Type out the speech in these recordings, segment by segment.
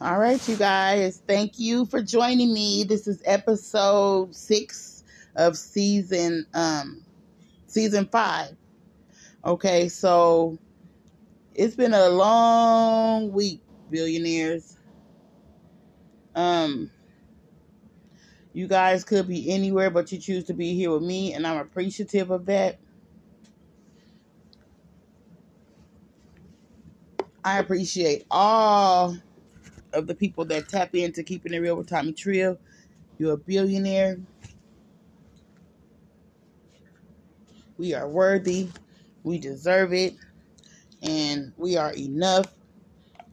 All right, you guys. Thank you for joining me. This is episode six of season um season five. Okay, so it's been a long week, billionaires. Um you guys could be anywhere, but you choose to be here with me, and I'm appreciative of that. I appreciate all of the people that tap into keeping it real with Tommy Trill. You're a billionaire. We are worthy. We deserve it. And we are enough.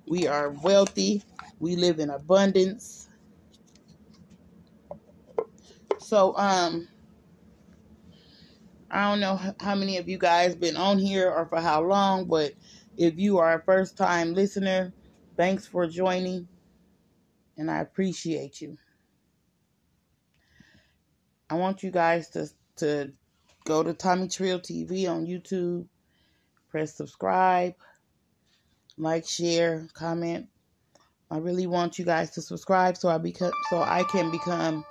We are wealthy. We live in abundance. So, um, I don't know how many of you guys been on here or for how long, but if you are a first time listener, thanks for joining and I appreciate you. I want you guys to to go to Tommy Trill TV on YouTube, press subscribe, like, share, comment. I really want you guys to subscribe so I become so I can become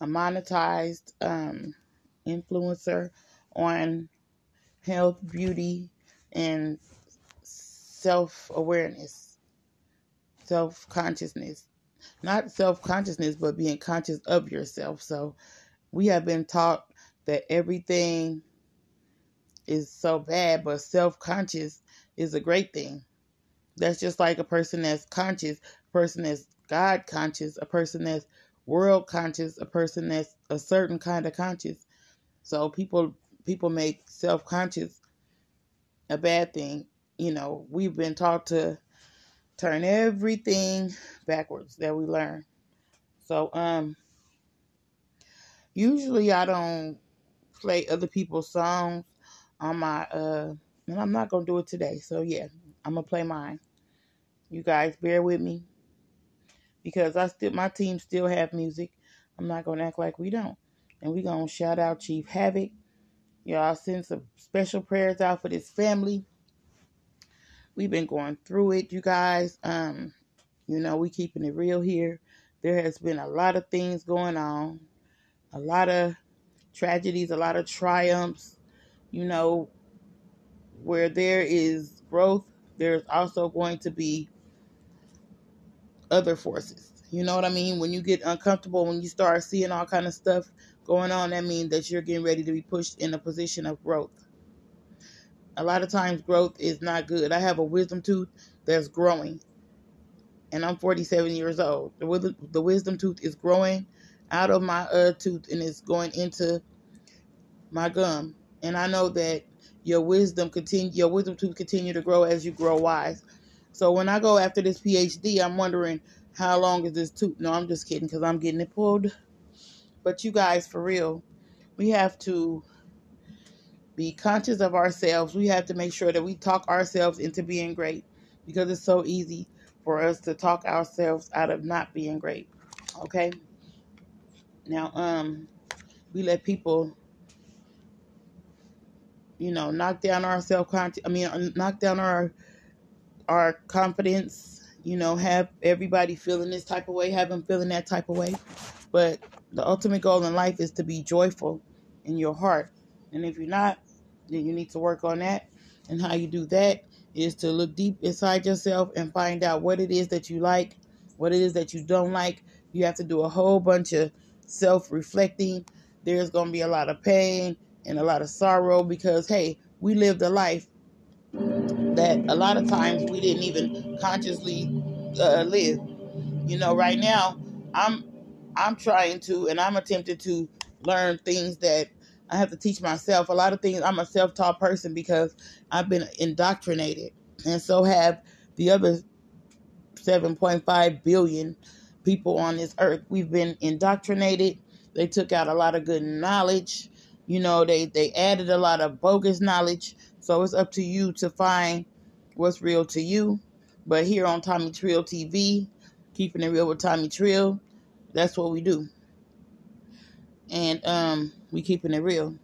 a monetized um, influencer on health, beauty, and self awareness self consciousness. Not self consciousness, but being conscious of yourself. So we have been taught that everything is so bad, but self conscious is a great thing. That's just like a person that's conscious, a person that's God conscious, a person that's world conscious, a person that's a certain kind of conscious. So people people make self conscious a bad thing. You know, we've been taught to turn everything backwards that we learn. So um usually I don't play other people's songs on my uh and I'm not gonna do it today. So yeah, I'm gonna play mine. You guys bear with me. Because I still my team still have music. I'm not gonna act like we don't. And we gonna shout out Chief Havoc. Y'all send some special prayers out for this family. We've been going through it, you guys. Um, you know, we keeping it real here. There has been a lot of things going on, a lot of tragedies, a lot of triumphs. You know, where there is growth, there's also going to be other forces. You know what I mean? When you get uncomfortable, when you start seeing all kind of stuff going on, that means that you're getting ready to be pushed in a position of growth a lot of times growth is not good. I have a wisdom tooth that's growing, and I'm 47 years old. The, the wisdom tooth is growing out of my uh, tooth and it's going into my gum. And I know that your wisdom continue, your wisdom tooth continue to grow as you grow wise. So when I go after this PhD, I'm wondering how long is this tooth? No, I'm just kidding because I'm getting it pulled. But you guys, for real, we have to be conscious of ourselves. We have to make sure that we talk ourselves into being great because it's so easy for us to talk ourselves out of not being great. Okay? Now, um, we let people, you know, knock down our self. I mean, uh, knock down our our confidence. You know, have everybody feeling this type of way, have them feeling that type of way. But the ultimate goal in life is to be joyful in your heart. And if you're not, then you need to work on that. And how you do that is to look deep inside yourself and find out what it is that you like, what it is that you don't like. You have to do a whole bunch of self reflecting. There's going to be a lot of pain and a lot of sorrow because, hey, we lived a life that a lot of times we didn't even consciously uh, live. You know, right now, I'm I'm trying to and I'm attempting to learn things that I have to teach myself a lot of things. I'm a self taught person because I've been indoctrinated, and so have the other 7.5 billion people on this earth. We've been indoctrinated. They took out a lot of good knowledge. You know, they, they added a lot of bogus knowledge. So it's up to you to find what's real to you. But here on Tommy Trill TV, keeping it real with Tommy Trill, that's what we do and um, we keeping it real.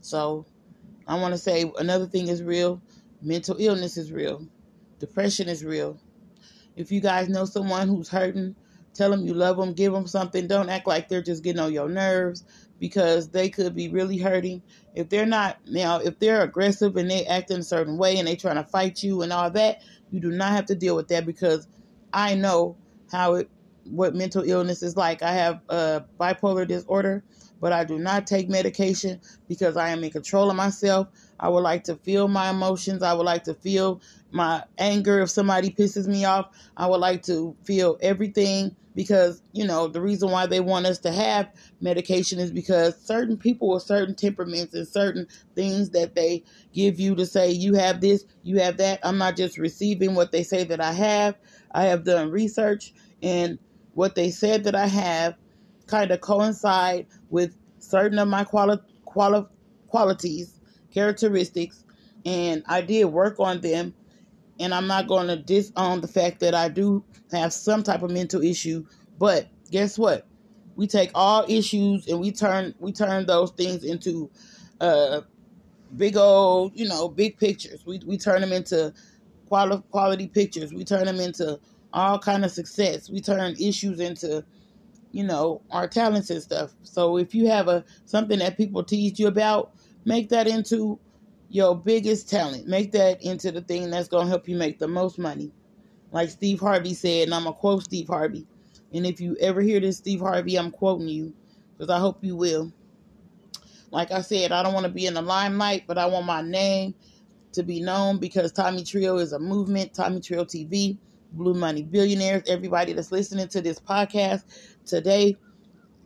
So I want to say another thing is real. Mental illness is real. Depression is real. If you guys know someone who's hurting, tell them you love them, give them something. Don't act like they're just getting on your nerves because they could be really hurting. If they're not now, if they're aggressive and they act in a certain way and they trying to fight you and all that, you do not have to deal with that because I know how it what mental illness is like. I have a bipolar disorder, but I do not take medication because I am in control of myself. I would like to feel my emotions. I would like to feel my anger if somebody pisses me off. I would like to feel everything because, you know, the reason why they want us to have medication is because certain people with certain temperaments and certain things that they give you to say, you have this, you have that. I'm not just receiving what they say that I have. I have done research and what they said that I have kind of coincide with certain of my quali- quali- qualities, characteristics, and I did work on them. And I'm not going to disown the fact that I do have some type of mental issue, but guess what? We take all issues and we turn we turn those things into uh big old, you know, big pictures. We we turn them into quality quality pictures. We turn them into all kind of success. We turn issues into you know our talents and stuff. So if you have a something that people tease you about, make that into your biggest talent. Make that into the thing that's going to help you make the most money. Like Steve Harvey said, and I'm to quote Steve Harvey. And if you ever hear this, Steve Harvey, I'm quoting you because I hope you will. Like I said, I don't want to be in the limelight, but I want my name to be known because Tommy Trill is a movement. Tommy Trill TV Blue Money Billionaires, everybody that's listening to this podcast today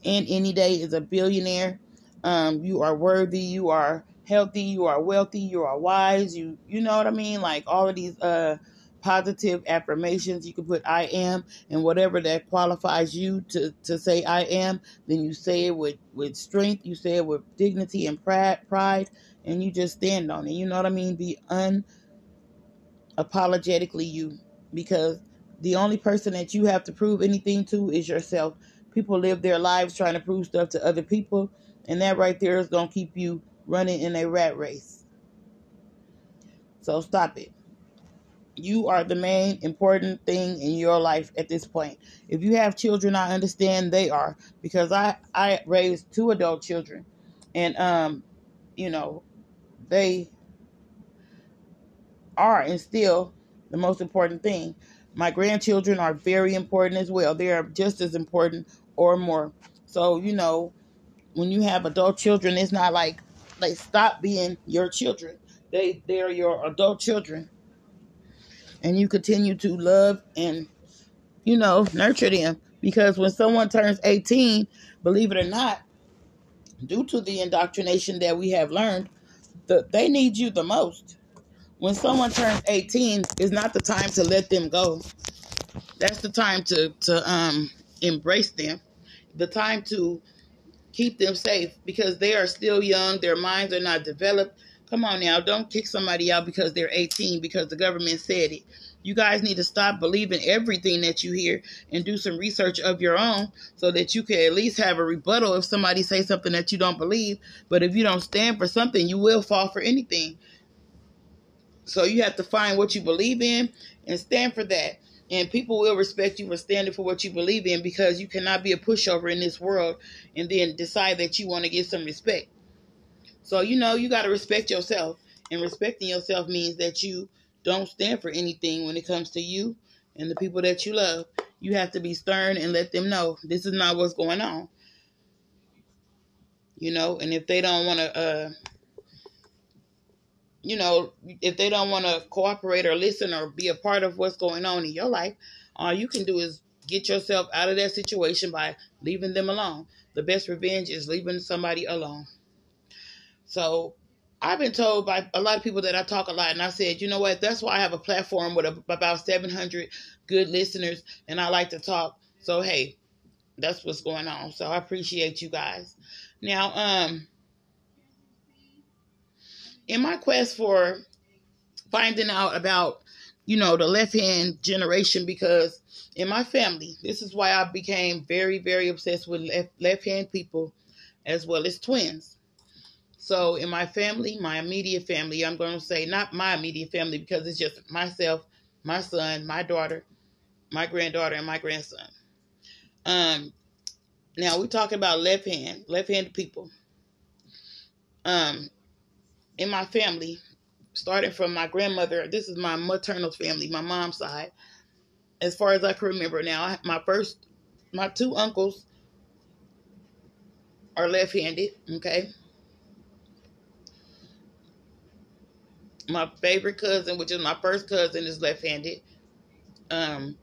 and any day is a billionaire. Um, you are worthy, you are healthy, you are wealthy, you are wise, you you know what I mean? Like all of these uh positive affirmations you can put I am and whatever that qualifies you to, to say I am, then you say it with, with strength, you say it with dignity and pride pride and you just stand on it. You know what I mean? Be unapologetically you because the only person that you have to prove anything to is yourself. People live their lives trying to prove stuff to other people, and that right there is going to keep you running in a rat race. So stop it. You are the main important thing in your life at this point. If you have children, I understand they are because I I raised two adult children, and um, you know, they are and still the most important thing. My grandchildren are very important as well. They are just as important or more. So, you know, when you have adult children, it's not like they stop being your children. They they are your adult children. And you continue to love and you know, nurture them because when someone turns 18, believe it or not, due to the indoctrination that we have learned, the, they need you the most when someone turns 18 is not the time to let them go. That's the time to to um embrace them. The time to keep them safe because they are still young their minds are not developed. Come on now don't kick somebody out because they're 18 because the government said it. You guys need to stop believing everything that you hear and do some research of your own so that you can at least have a rebuttal if somebody says something that you don't believe. But if you don't stand for something you will fall for anything so you have to find what you believe in and stand for that. And people will respect you for standing for what you believe in because you cannot be a pushover in this world and then decide that you want to get some respect. So, you know, you got to respect yourself. And respecting yourself means that you don't stand for anything when it comes to you and the people that you love. You have to be stern and let them know this is not what's going on. You know, and if they don't want to uh, you know, if they don't want to cooperate or listen or be a part of what's going on in your life, all you can do is get yourself out of that situation by leaving them alone. The best revenge is leaving somebody alone. So I've been told by a lot of people that I talk a lot, and I said, you know what? That's why I have a platform with about 700 good listeners, and I like to talk. So hey, that's what's going on. So I appreciate you guys. Now, um, in my quest for finding out about, you know, the left hand generation, because in my family, this is why I became very, very obsessed with left left hand people as well as twins. So in my family, my immediate family, I'm going to say not my immediate family because it's just myself, my son, my daughter, my granddaughter and my grandson. Um, now we're talking about left hand, left-handed people. Um, in my family, starting from my grandmother, this is my maternal family, my mom's side. As far as I can remember now, my first, my two uncles are left-handed. Okay. My favorite cousin, which is my first cousin, is left-handed. Um,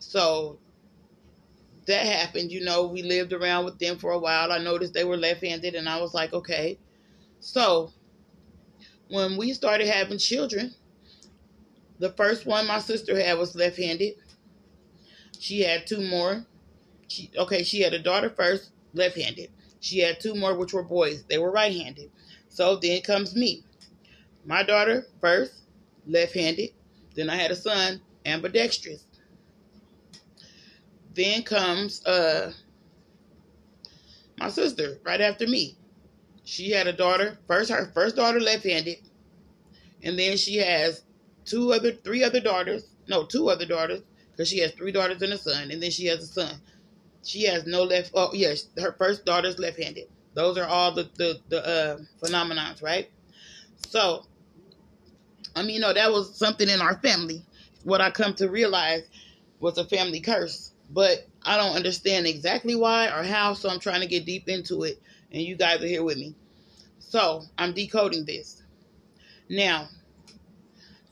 So that happened. You know, we lived around with them for a while. I noticed they were left handed, and I was like, okay. So when we started having children, the first one my sister had was left handed. She had two more. She, okay, she had a daughter first, left handed. She had two more, which were boys. They were right handed. So then comes me. My daughter first, left handed. Then I had a son, ambidextrous. Then comes uh my sister right after me. She had a daughter, first her first daughter left-handed, and then she has two other three other daughters, no, two other daughters because she has three daughters and a son, and then she has a son. She has no left oh yes, her first daughter's left-handed. Those are all the the the uh phenomenons, right? So I mean, you know, that was something in our family. What I come to realize was a family curse but I don't understand exactly why or how, so I'm trying to get deep into it, and you guys are here with me. So I'm decoding this. Now,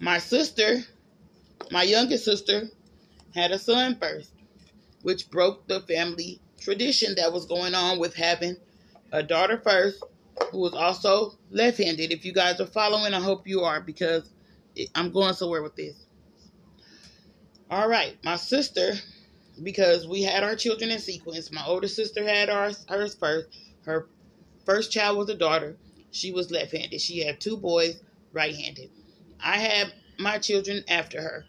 my sister, my youngest sister, had a son first, which broke the family tradition that was going on with having a daughter first, who was also left handed. If you guys are following, I hope you are because I'm going somewhere with this. All right, my sister because we had our children in sequence. My older sister had ours hers first. Her first child was a daughter. She was left-handed. She had two boys, right-handed. I had my children after her.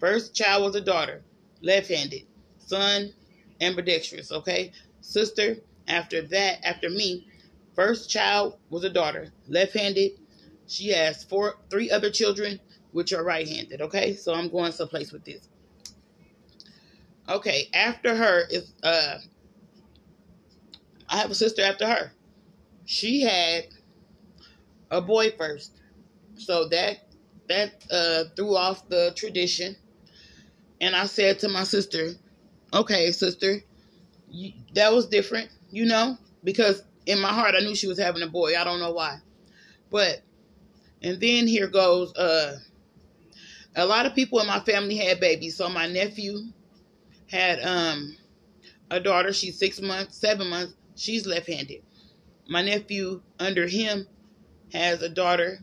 First child was a daughter, left-handed. Son, ambidextrous. Okay, sister. After that, after me, first child was a daughter, left-handed. She has four, three other children, which are right-handed. Okay, so I'm going someplace with this. Okay, after her is uh I have a sister after her. She had a boy first. So that that uh threw off the tradition. And I said to my sister, "Okay, sister, you, that was different, you know, because in my heart I knew she was having a boy. I don't know why. But and then here goes uh a lot of people in my family had babies. So my nephew had um a daughter. She's six months, seven months. She's left-handed. My nephew under him has a daughter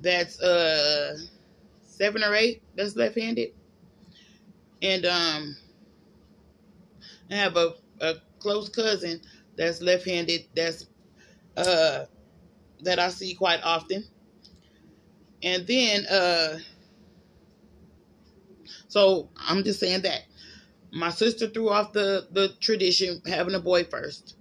that's uh seven or eight that's left-handed, and um I have a a close cousin that's left-handed. That's uh that I see quite often. And then uh so I'm just saying that. My sister threw off the, the tradition having a boy first.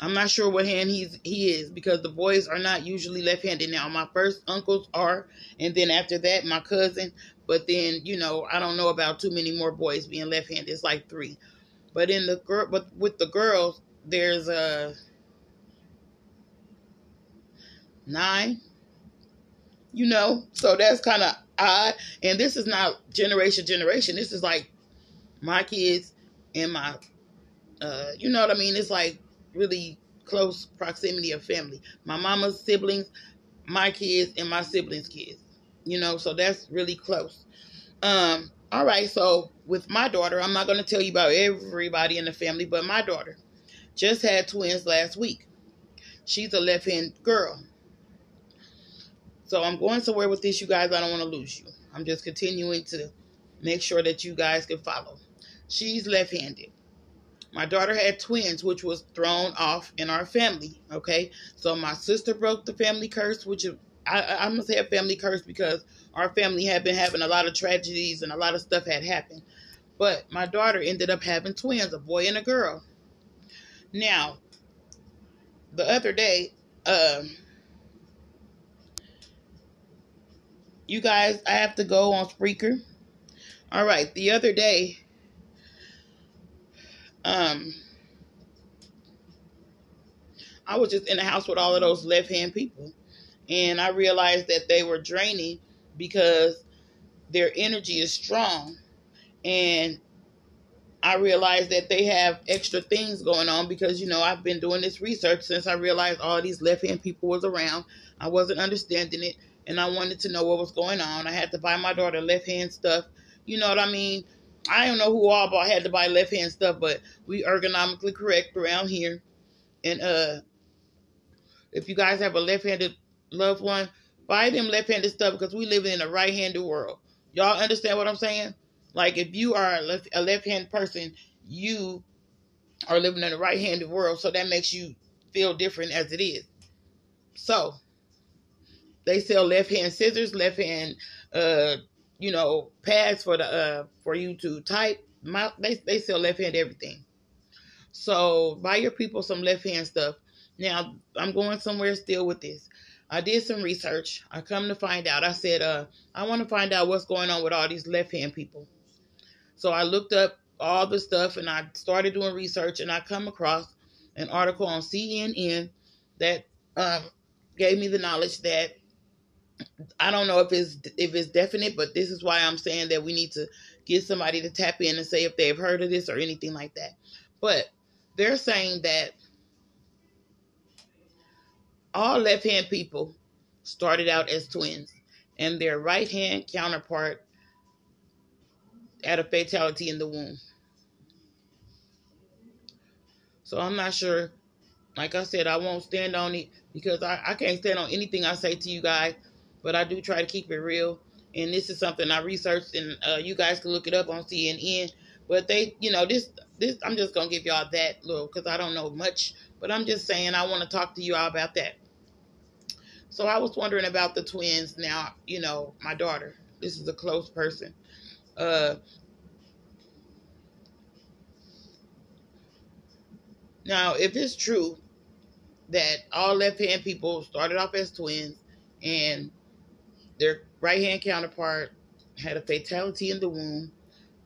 I'm not sure what hand he's he is because the boys are not usually left-handed now. My first uncles are, and then after that, my cousin. But then you know, I don't know about too many more boys being left-handed. It's like three. But in the girl, but with the girls, there's a nine. You know, so that's kind of I and this is not generation generation. This is like my kids and my uh you know what I mean? It's like really close proximity of family. My mama's siblings, my kids, and my siblings' kids. You know, so that's really close. Um, all right, so with my daughter, I'm not gonna tell you about everybody in the family, but my daughter just had twins last week. She's a left hand girl. So I'm going somewhere with this, you guys. I don't want to lose you. I'm just continuing to make sure that you guys can follow. She's left handed. My daughter had twins, which was thrown off in our family. Okay. So my sister broke the family curse, which I, I must say a family curse because our family had been having a lot of tragedies and a lot of stuff had happened. But my daughter ended up having twins, a boy and a girl. Now, the other day, um, you guys, I have to go on Spreaker. All right, the other day, um, I was just in the house with all of those left hand people, and I realized that they were draining because their energy is strong, and I realized that they have extra things going on because you know I've been doing this research since I realized all these left hand people was around. I wasn't understanding it, and I wanted to know what was going on. I had to buy my daughter left hand stuff. You know what I mean? I don't know who all bought had to buy left hand stuff, but we ergonomically correct around here. And uh if you guys have a left handed loved one, buy them left handed stuff because we live in a right handed world. Y'all understand what I'm saying? Like if you are a left a left hand person, you are living in a right handed world, so that makes you feel different as it is. So they sell left hand scissors, left hand uh you know pads for the uh for you to type. My, they they sell left hand everything. So buy your people some left hand stuff. Now I'm going somewhere still with this. I did some research. I come to find out. I said, uh, I want to find out what's going on with all these left hand people. So I looked up all the stuff and I started doing research and I come across an article on CNN that um, gave me the knowledge that I don't know if it's if it's definite, but this is why I'm saying that we need to get somebody to tap in and say if they've heard of this or anything like that. But they're saying that all left hand people started out as twins, and their right hand counterpart had a fatality in the womb. So I'm not sure. Like I said, I won't stand on it because I, I can't stand on anything I say to you guys, but I do try to keep it real. And this is something I researched, and uh, you guys can look it up on CNN. But they, you know, this, this, I'm just gonna give y'all that little because I don't know much, but I'm just saying I want to talk to you all about that. So I was wondering about the twins. Now, you know, my daughter. This is a close person. Uh, now, if it's true that all left hand people started off as twins and their right hand counterpart had a fatality in the womb,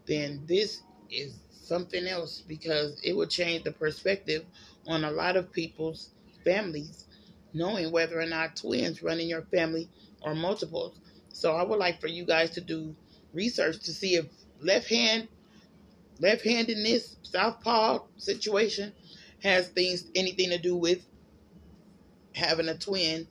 then this is something else because it would change the perspective on a lot of people's families, knowing whether or not twins run in your family or multiples. So I would like for you guys to do research to see if left hand left handedness, southpaw situation has things anything to do with having a twin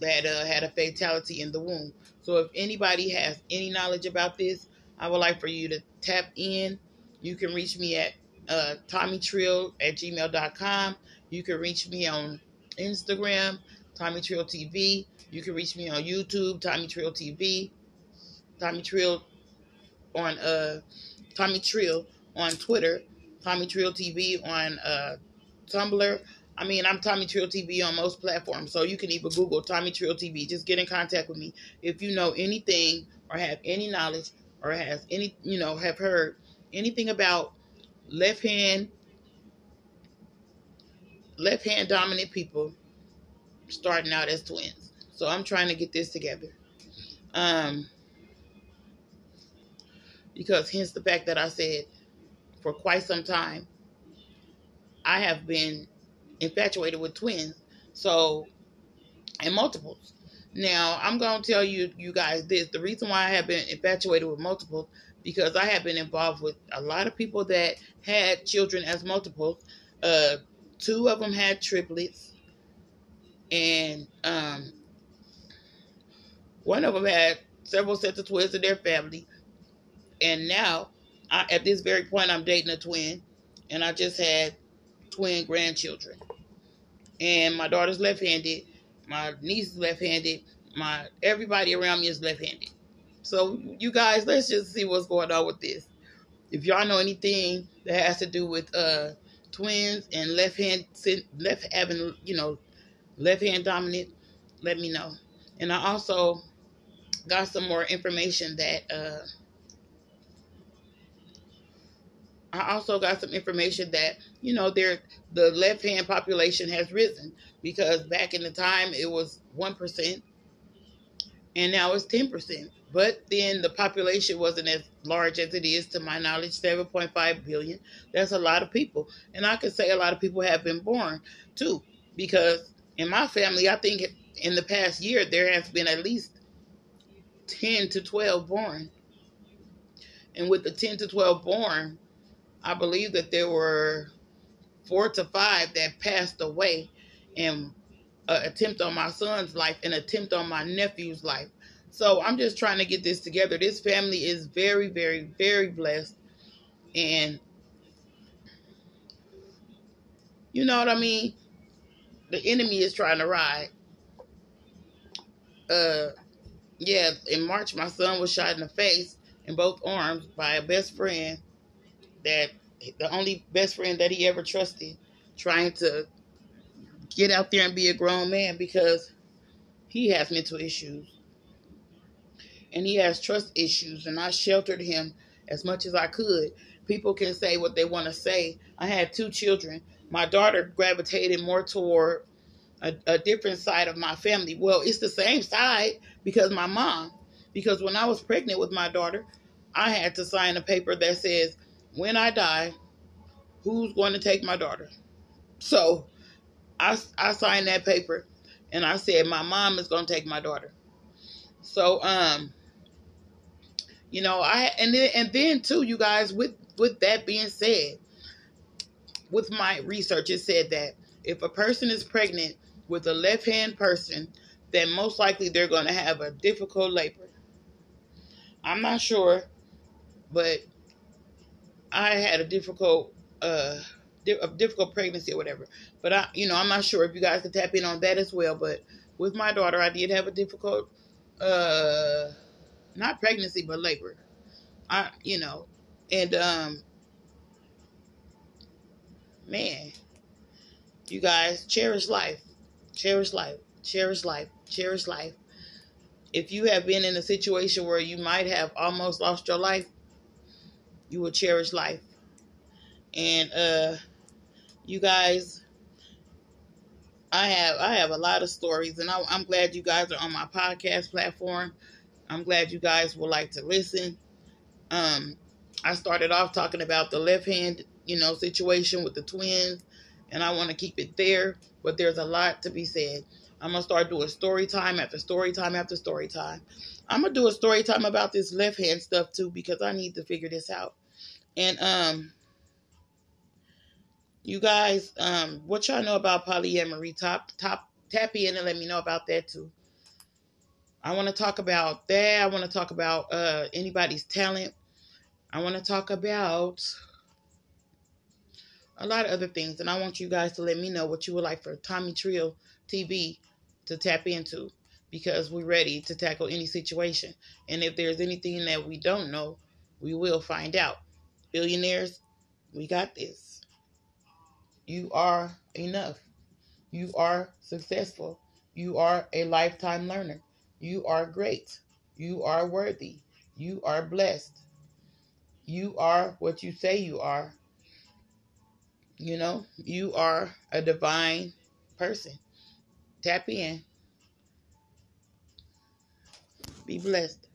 that uh, had a fatality in the womb. So if anybody has any knowledge about this, I would like for you to tap in. You can reach me at uh, TommyTrill at gmail.com. You can reach me on Instagram, Tommy Trill TV. You can reach me on YouTube, Tommy Trill TV. Tommy Trill on uh Tommy Trill on Twitter, Tommy Trill TV on uh Tumblr. I mean, I'm Tommy Trill TV on most platforms, so you can even Google Tommy Trill TV. Just get in contact with me if you know anything or have any knowledge or has any, you know, have heard anything about left hand left hand dominant people starting out as twins. So I'm trying to get this together. Um because hence the fact that I said for quite some time I have been infatuated with twins. So and multiples. Now I'm gonna tell you you guys this. The reason why I have been infatuated with multiples because I have been involved with a lot of people that had children as multiples. Uh, two of them had triplets, and um, one of them had several sets of twins in their family and now I, at this very point i'm dating a twin and i just had twin grandchildren and my daughter's left-handed my niece is left-handed my everybody around me is left-handed. So you guys let's just see what's going on with this. If y'all know anything that has to do with uh twins and left hand left having you know left hand dominant let me know. And i also got some more information that uh I also got some information that you know there the left hand population has risen because back in the time it was one percent, and now it's 10%. But then the population wasn't as large as it is, to my knowledge, 7.5 billion. That's a lot of people. And I could say a lot of people have been born too, because in my family, I think in the past year, there has been at least 10 to 12 born. And with the 10 to 12 born, I believe that there were four to five that passed away. And an attempt on my son's life, an attempt on my nephew's life. So I'm just trying to get this together. This family is very, very, very blessed. And you know what I mean? The enemy is trying to ride. Uh yeah, in March my son was shot in the face in both arms by a best friend that the only best friend that he ever trusted, trying to get out there and be a grown man because he has mental issues and he has trust issues and I sheltered him as much as I could. People can say what they want to say. I had two children. My daughter gravitated more toward a, a different side of my family. Well, it's the same side because my mom, because when I was pregnant with my daughter, I had to sign a paper that says, when I die, who's going to take my daughter? So I, I signed that paper and I said my mom is going to take my daughter. So um you know, I and then and then too you guys with with that being said, with my research it said that if a person is pregnant with a left-hand person, then most likely they're going to have a difficult labor. I'm not sure, but I had a difficult uh a difficult pregnancy or whatever. But I, you know, I'm not sure if you guys could tap in on that as well. But with my daughter, I did have a difficult, uh, not pregnancy, but labor. I, you know, and um, man, you guys cherish life, cherish life, cherish life, cherish life. If you have been in a situation where you might have almost lost your life, you will cherish life. And uh you guys I have I have a lot of stories, and I, am glad you guys are on my podcast platform. I'm glad you guys would like to listen. Um, I started off talking about the left hand, you know, situation with the twins, and I want to keep it there. But there's a lot to be said. I'm gonna start doing story time after story time after story time. I'm gonna do a story time about this left hand stuff too because I need to figure this out. And um, you guys, um, what y'all know about polyamory? Top, top, tap in and let me know about that too. I want to talk about that. I want to talk about uh, anybody's talent. I want to talk about a lot of other things, and I want you guys to let me know what you would like for Tommy Trill TV to tap into because we're ready to tackle any situation. And if there's anything that we don't know, we will find out. Billionaires, we got this. You are enough. You are successful. You are a lifetime learner. You are great. You are worthy. You are blessed. You are what you say you are. You know, you are a divine person. Tap in. Be blessed.